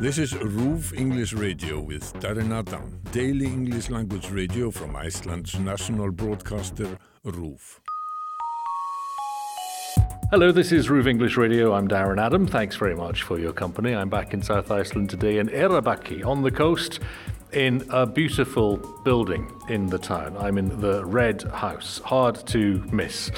This is RÚV English Radio with Darren Adam, daily English language radio from Iceland's national broadcaster RÚV. Hello, this is RÚV English Radio. I'm Darren Adam. Thanks very much for your company. I'm back in South Iceland today in Eyrarbakki on the coast in a beautiful building in the town. I'm in the Red House. Hard to miss.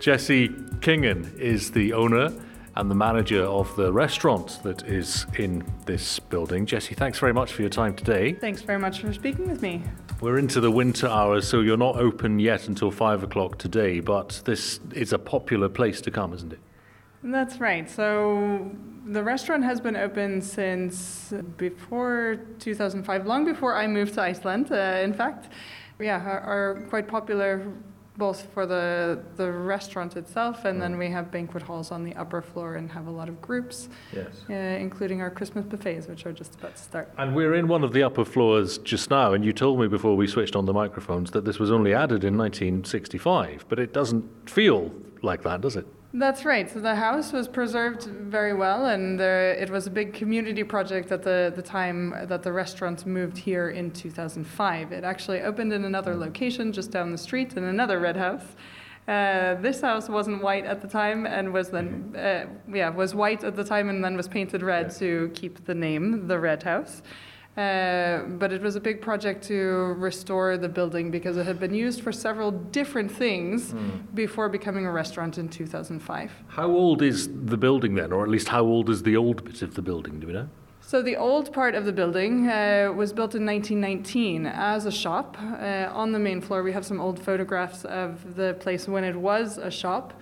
Jessi Kingan is the owner and the manager of the restaurant that is in this building. Jessi, thanks very much for your time today. Thanks very much for speaking with me. We're into the winter hours, so you're not open yet until five o'clock today, but this is a popular place to come, isn't it? That's right. So the restaurant has been open since before 2005, long before I moved to Iceland, uh, in fact. Yeah, are, are quite popular both for the, the restaurant itself, and then we have banquet halls on the upper floor and have a lot of groups, Yes. uh, including our Christmas buffets, which are just about to start. And we're in one of the upper floors just now, and you told me before we switched on the microphones that this was only added in 1965, but it doesn't feel like that, does it? That's right. So the house was preserved very well, and it was a big community project at the, the time that the restaurant moved here in 2005. It actually opened in another location just down the street in another red house. Uh, this house wasn't white at the time and was then, uh, yeah, was white at the time and then was painted red to keep the name, the Red House. Uh, but it was a big project to restore the building because it had been used for several different things before becoming a restaurant in 2005. How old is the building then, or at least how old is the old bit of the building? Do we know? So the old part of the building uh, was built in 1919 as a shop. Uh, on the main floor, we have some old photographs of the place when it was a shop.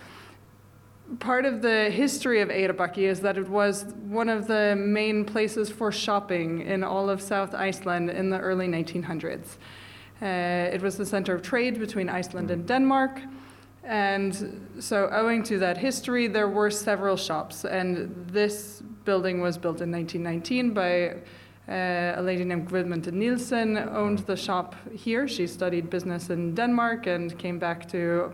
Part of the history of Eyrarbakki is that it was one of the main places for shopping in all of South Iceland in the early 1900s. Uh, it was the center of trade between Iceland and Denmark. And so, owing to that history, there were several shops. And this building was built in 1919 by uh, a lady named Gudmund Nielsen, owned the shop here. She studied business in Denmark and came back to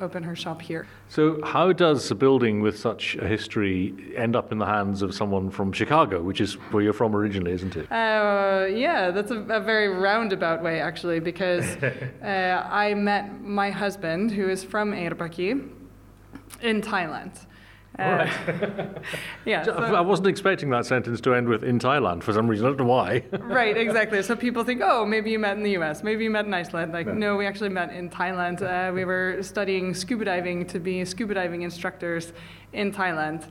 open her shop here. So, how does a building with such a history end up in the hands of someone from Chicago, which is where you're from originally, isn't it? Uh, yeah, that's a, a very roundabout way, actually, because uh, I met my husband, who is from Eyrarbakki, in Thailand. Uh, right. yeah, I wasn't expecting that sentence to end with in Thailand for some reason. I don't know why. right, exactly. So people think, oh, maybe you met in the U.S., maybe you met in Iceland. Like, no, we actually met in Thailand. Uh, we were studying scuba diving to be scuba diving instructors in Thailand.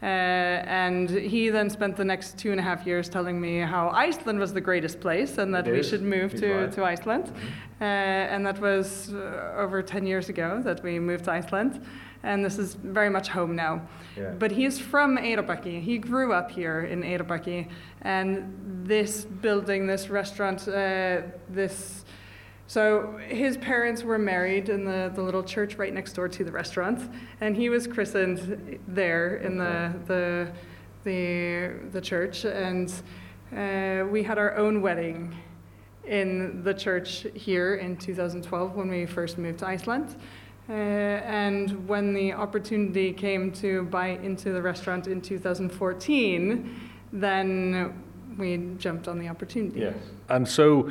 Uh, and he then spent the next two and a half years telling me how Iceland was the greatest place and that It we is. should move He's to, right. to Iceland. Uh, and that was uh, over 10 years ago that we moved to Iceland. And this is very much home now. Yeah. But he's from Eyrarbakki. He grew up here in Eyrarbakki. And this building, this restaurant, uh, this. So his parents were married in the, the little church right next door to the restaurant. And he was christened there in the, the, the, the church. And uh, we had our own wedding in the church here in 2012 when we first moved to Iceland. Uh, and when the opportunity came to buy into the restaurant in 2014, then we jumped on the opportunity. Yes. And so,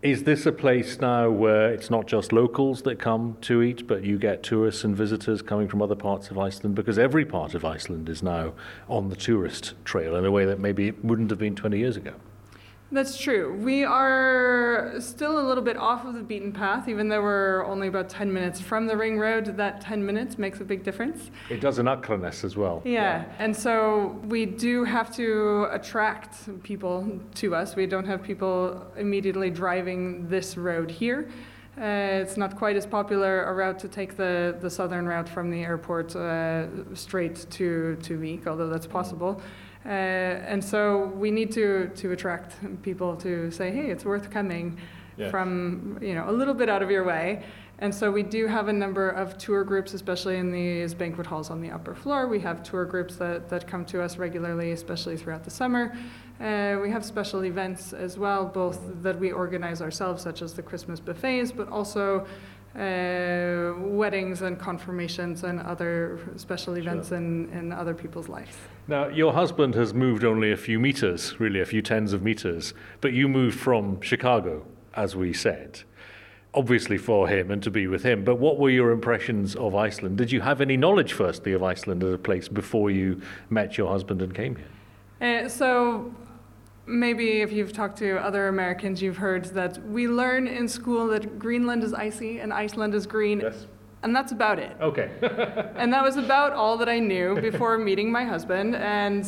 is this a place now where it's not just locals that come to eat, but you get tourists and visitors coming from other parts of Iceland? Because every part of Iceland is now on the tourist trail in a way that maybe it wouldn't have been 20 years ago. That's true. We are still a little bit off of the beaten path, even though we're only about 10 minutes from the ring road. That 10 minutes makes a big difference. It does in Akranes as well. Yeah, and so we do have to attract people to us. We don't have people immediately driving this road here. Uh, it's not quite as popular a route to take the, the southern route from the airport uh, straight to, to Vik, although that's possible. Uh, and so we need to, to attract people to say, hey, it's worth coming Yes. from you know a little bit out of your way. And so we do have a number of tour groups, especially in these banquet halls on the upper floor. We have tour groups that, that come to us regularly, especially throughout the summer. Uh, we have special events as well, both that we organize ourselves, such as the Christmas buffets, but also uh, weddings and confirmations and other special events Sure. in, in other people's lives. Now, your husband has moved only a few meters, really, a few tens of meters, but you moved from Chicago, as we said, obviously for him and to be with him. But what were your impressions of Iceland? Did you have any knowledge, firstly, of Iceland as a place before you met your husband and came here? Uh, so maybe if you've talked to other Americans, you've heard that we learn in school that Greenland is icy and Iceland is green, and that's about it. Okay. and that was about all that I knew before meeting my husband. And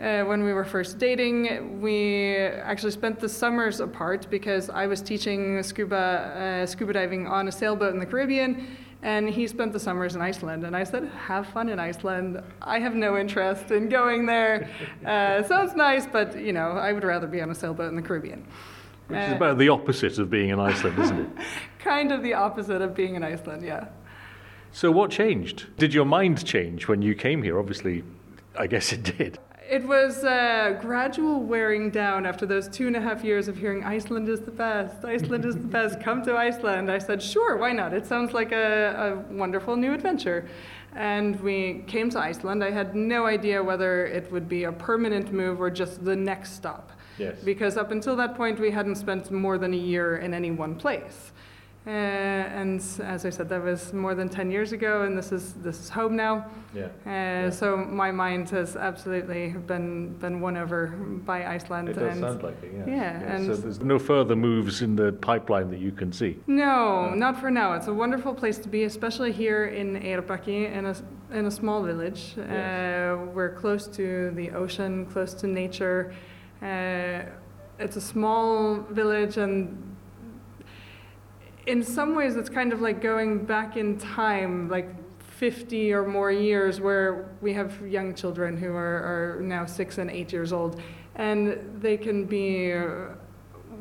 uh, when we were first dating, we actually spent the summers apart because I was teaching scuba uh, scuba diving on a sailboat in the Caribbean. And he spent the summers in Iceland, and I said, "Have fun in Iceland. I have no interest in going there. Uh, sounds nice, but you know, I would rather be on a sailboat in the Caribbean." Which is Uh, about the opposite of being in Iceland, isn't it? kind of the opposite of being in Iceland, yeah. So, what changed? Did your mind change when you came here? Obviously, I guess it did. It was uh, gradual wearing down after those two and a half years of hearing Iceland is the best, Iceland is the best, come to Iceland. I said, sure, why not? It sounds like a, a wonderful new adventure. And we came to Iceland. I had no idea whether it would be a permanent move or just the next stop. Yes. Because up until that point, we hadn't spent more than a year in any one place. Uh, and as I said, that was more than 10 years ago, and this is, this is home now. Yeah. Uh, So my mind has absolutely been been won over by Iceland. It does and sound like it, yeah. Yeah, and- so there's no further moves in the pipeline that you can see. no, not for now. It's a wonderful place to be, especially here in Eyrarbakki, in a in a small village. Yes. Uh, we're close to the ocean, close to nature. Uh, it's a small village, and in some ways, it's kind of like going back in time, like 50 or more years, where we have young children who are, are now six and eight years old, and they can be uh,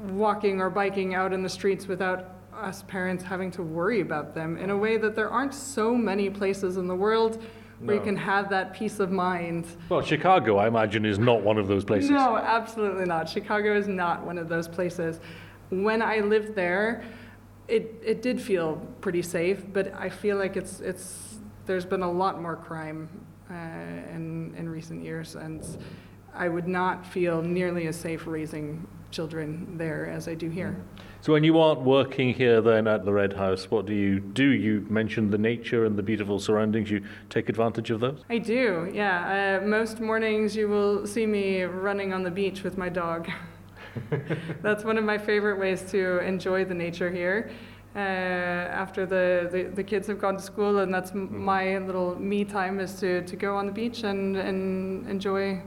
walking or biking out in the streets without us parents having to worry about them in a way that there aren't so many places in the world where you can have that peace of mind. Well, Chicago, I imagine, is not one of those places. No, absolutely not. Chicago is not one of those places. When I lived there, it, it did feel pretty safe, but I feel like it's, it's, there's been a lot more crime uh, in, in recent years, and I would not feel nearly as safe raising children there as I do here. So when you aren't working here then at the Red House, what do you do? You mentioned the nature and the beautiful surroundings. You take advantage of those? I do, yeah. Uh, most mornings you will see me running on the beach with my dog. That's one of my favorite ways to enjoy the nature here. Uh, after the, the, the kids have gone to school, and that's m my little me time is to, to go on the beach and, and enjoy.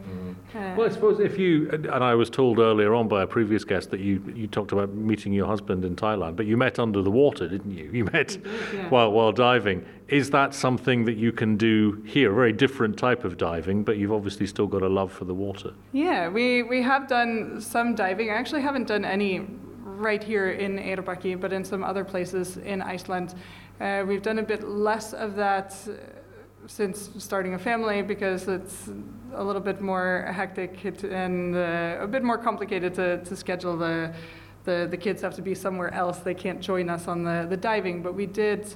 Uh, Well, I suppose if you, and I was told earlier on by a previous guest that you, you talked about meeting your husband in Thailand, but you met under the water, didn't you? You met yeah. while, while diving. Is that something that you can do here? A very different type of diving, but you've obviously still got a love for the water. Yeah, we, we have done some diving. I actually haven't done any right here in Eyrarbakki, but in some other places in Iceland. Uh, we've done a bit less of that uh, since starting a family because it's a little bit more hectic and uh, a bit more complicated to, to schedule. The, the, the kids have to be somewhere else. They can't join us on the, the diving, but we did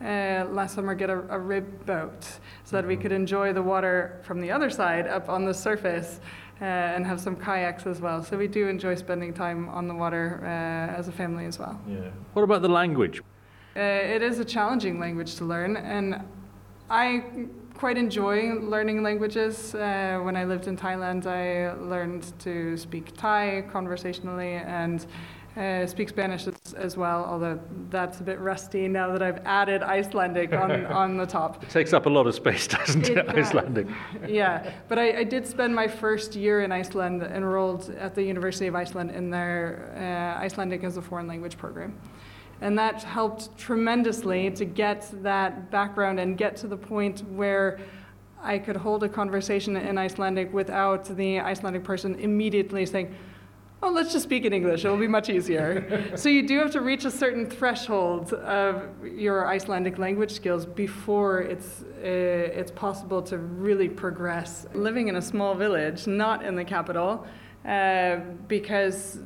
uh, last summer get a, a rib boat so that we could enjoy the water from the other side up on the surface uh, and have some kayaks as well. So we do enjoy spending time on the water uh, as a family as well. Yeah. What about the language? Uh, it is a challenging language to learn, and I quite enjoy learning languages. Uh, when I lived in Thailand, I learned to speak Thai conversationally and uh, speak Spanish as, as well, although that's a bit rusty now that I've added Icelandic on, on the top. It takes up a lot of space, doesn't it, It does. Icelandic? yeah, but I, I did spend my first year in Iceland enrolled at the University of Iceland in their uh, Icelandic as a foreign language program. And that helped tremendously to get that background and get to the point where I could hold a conversation in Icelandic without the Icelandic person immediately saying, Oh, let's just speak in English. It'll be much easier. so you do have to reach a certain threshold of your Icelandic language skills before it's uh, it's possible to really progress. Living in a small village, not in the capital, uh, because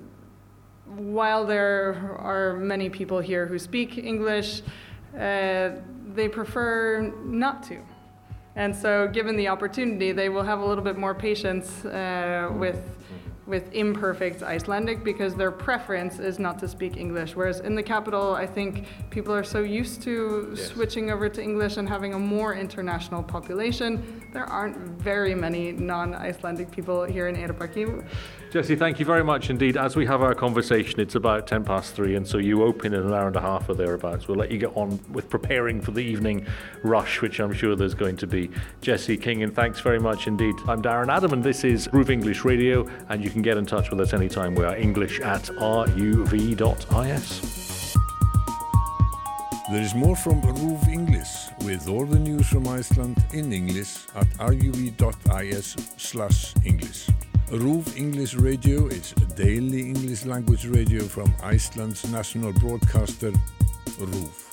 while there are many people here who speak English, uh, they prefer not to. And so, given the opportunity, they will have a little bit more patience uh, with with imperfect Icelandic because their preference is not to speak English. Whereas in the capital, I think people are so used to yes. switching over to English and having a more international population. There aren't very many non Icelandic people here in Eyrarbakki. Jessi, thank you very much indeed. As we have our conversation, it's about 10 past three, and so you open in an hour and a half or thereabouts. We'll let you get on with preparing for the evening rush, which I'm sure there's going to be. Jessi King, and thanks very much indeed. I'm Darren Adam, and this is RÚV English Radio, and you can get in touch with us anytime. We are English at ruv.is. There is more from RÚV English with all the news from Iceland in English at ruv.is slash English. RÚV English Radio is a daily English language radio from Iceland's national broadcaster, RÚV.